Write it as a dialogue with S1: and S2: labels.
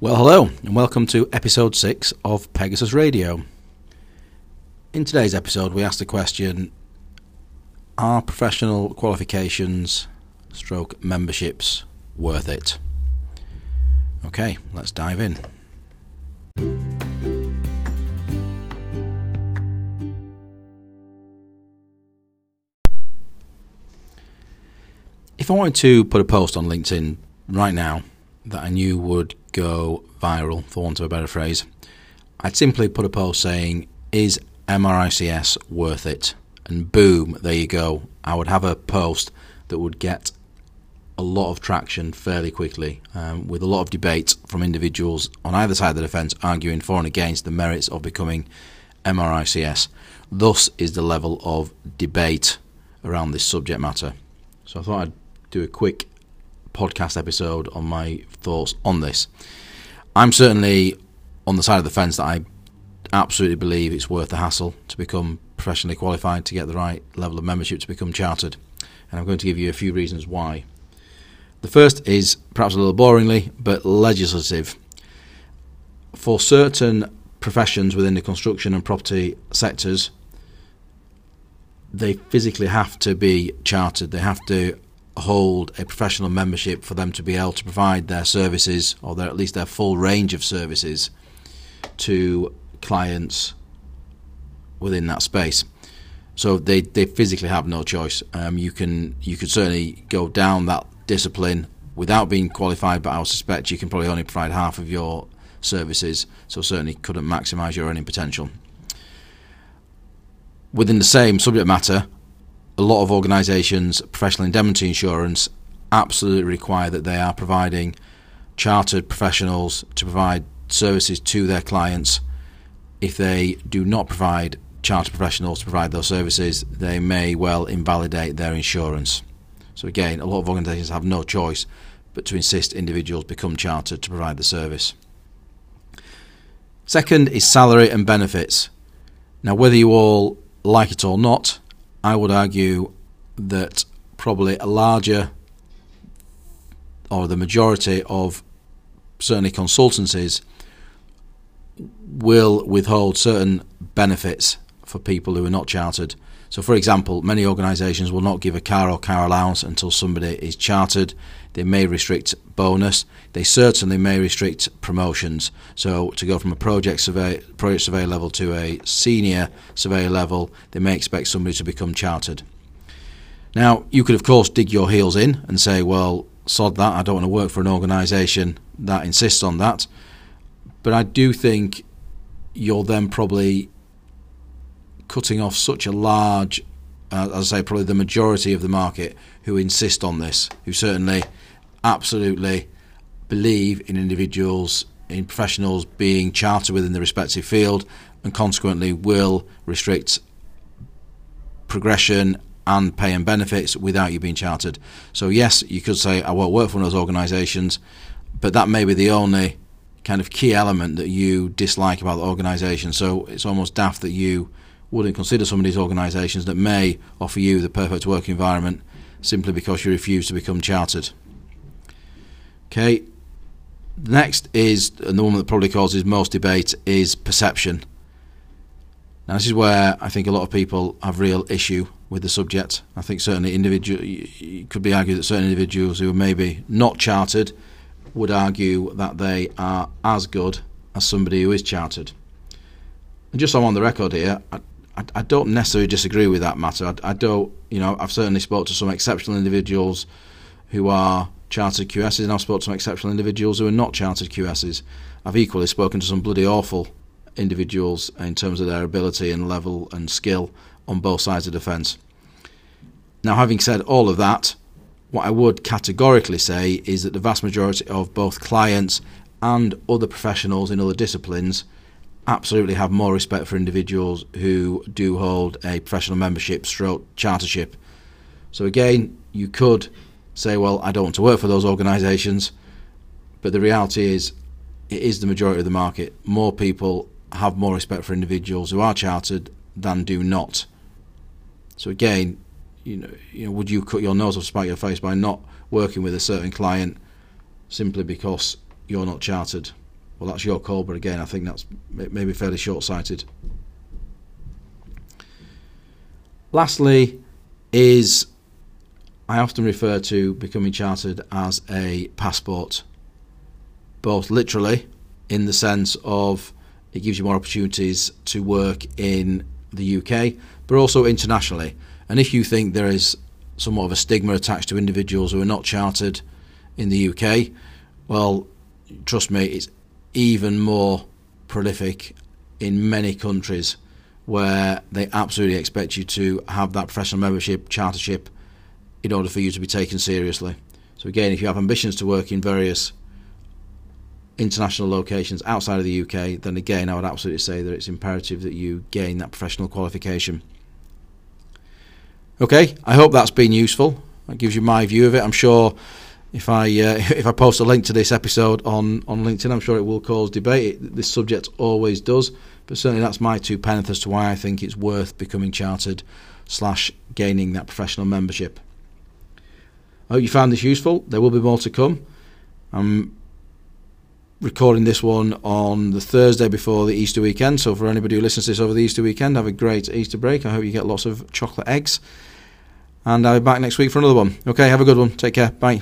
S1: Well, hello, and welcome to episode 6 of Pegasus Radio. In today's episode, we ask the question Are professional qualifications stroke memberships worth it? Okay, let's dive in. If I wanted to put a post on LinkedIn right now that I knew would go viral, for want of a better phrase, I'd simply put a post saying, Is MRICS worth it? And boom, there you go. I would have a post that would get a lot of traction fairly quickly, um, with a lot of debate from individuals on either side of the fence arguing for and against the merits of becoming MRICS. Thus is the level of debate around this subject matter. So I thought I'd do a quick podcast episode on my thoughts on this. I'm certainly on the side of the fence that I absolutely believe it's worth the hassle to become professionally qualified to get the right level of membership to become chartered. And I'm going to give you a few reasons why. The first is perhaps a little boringly, but legislative. For certain professions within the construction and property sectors, they physically have to be chartered. They have to hold a professional membership for them to be able to provide their services or their, at least their full range of services to clients within that space. So they, they physically have no choice. Um, you can you could certainly go down that discipline without being qualified, but I would suspect you can probably only provide half of your services. So certainly couldn't maximise your earning potential. Within the same subject matter, a lot of organisations, professional indemnity insurance, absolutely require that they are providing chartered professionals to provide services to their clients. If they do not provide chartered professionals to provide those services, they may well invalidate their insurance. So, again, a lot of organisations have no choice but to insist individuals become chartered to provide the service. Second is salary and benefits. Now, whether you all like it or not, I would argue that probably a larger or the majority of certainly consultancies will withhold certain benefits for people who are not chartered. So, for example, many organisations will not give a car or car allowance until somebody is chartered. They may restrict bonus. They certainly may restrict promotions. So, to go from a project survey project survey level to a senior surveyor level, they may expect somebody to become chartered. Now, you could of course dig your heels in and say, "Well, sod that. I don't want to work for an organisation that insists on that." But I do think you're then probably cutting off such a large, uh, as I say, probably the majority of the market who insist on this, who certainly absolutely believe in individuals, in professionals being chartered within the respective field, and consequently will restrict progression and pay and benefits without you being chartered. So, yes, you could say, I won't work for one of those organisations, but that may be the only kind of key element that you dislike about the organisation. So, it's almost daft that you wouldn't consider some of these organisations that may offer you the perfect work environment simply because you refuse to become chartered. Okay, next is, and the one that probably causes most debate, is perception. Now, this is where I think a lot of people have real issue with the subject. I think certainly individual, could be argued that certain individuals who are maybe not chartered would argue that they are as good as somebody who is chartered. And just so I'm on the record here, I, I, I don't necessarily disagree with that matter. I, I, don't, you know, I've certainly spoke to some exceptional individuals who are chartered QSs, and I've spoken to some exceptional individuals who are not chartered QSs. I've equally spoken to some bloody awful individuals in terms of their ability and level and skill on both sides of the fence. Now, having said all of that, what I would categorically say is that the vast majority of both clients and other professionals in other disciplines absolutely have more respect for individuals who do hold a professional membership stroke chartership. So again, you could say, well, I don't want to work for those organisations, but the reality is it is the majority of the market. More people have more respect for individuals who are chartered than do not. So again, you know, you know, would you cut your nose off spite your face by not working with a certain client simply because you're not chartered? Well, that's your call. But again, I think that's maybe fairly short-sighted. Lastly, is I often refer to becoming chartered as a passport, both literally in the sense of it gives you more opportunities to work in the UK, but also internationally. And if you think there is somewhat of a stigma attached to individuals who are not chartered in the UK, well, trust me, it's even more prolific in many countries where they absolutely expect you to have that professional membership, chartership, in order for you to be taken seriously. So, again, if you have ambitions to work in various international locations outside of the UK, then again, I would absolutely say that it's imperative that you gain that professional qualification. Okay, I hope that's been useful. That gives you my view of it. I'm sure if I uh, if I post a link to this episode on, on LinkedIn, I'm sure it will cause debate. It, this subject always does, but certainly that's my two penneth as to why I think it's worth becoming chartered slash gaining that professional membership. I hope you found this useful. There will be more to come. I'm recording this one on the Thursday before the Easter weekend. So, for anybody who listens to this over the Easter weekend, have a great Easter break. I hope you get lots of chocolate eggs. And I'll be back next week for another one. Okay, have a good one. Take care. Bye.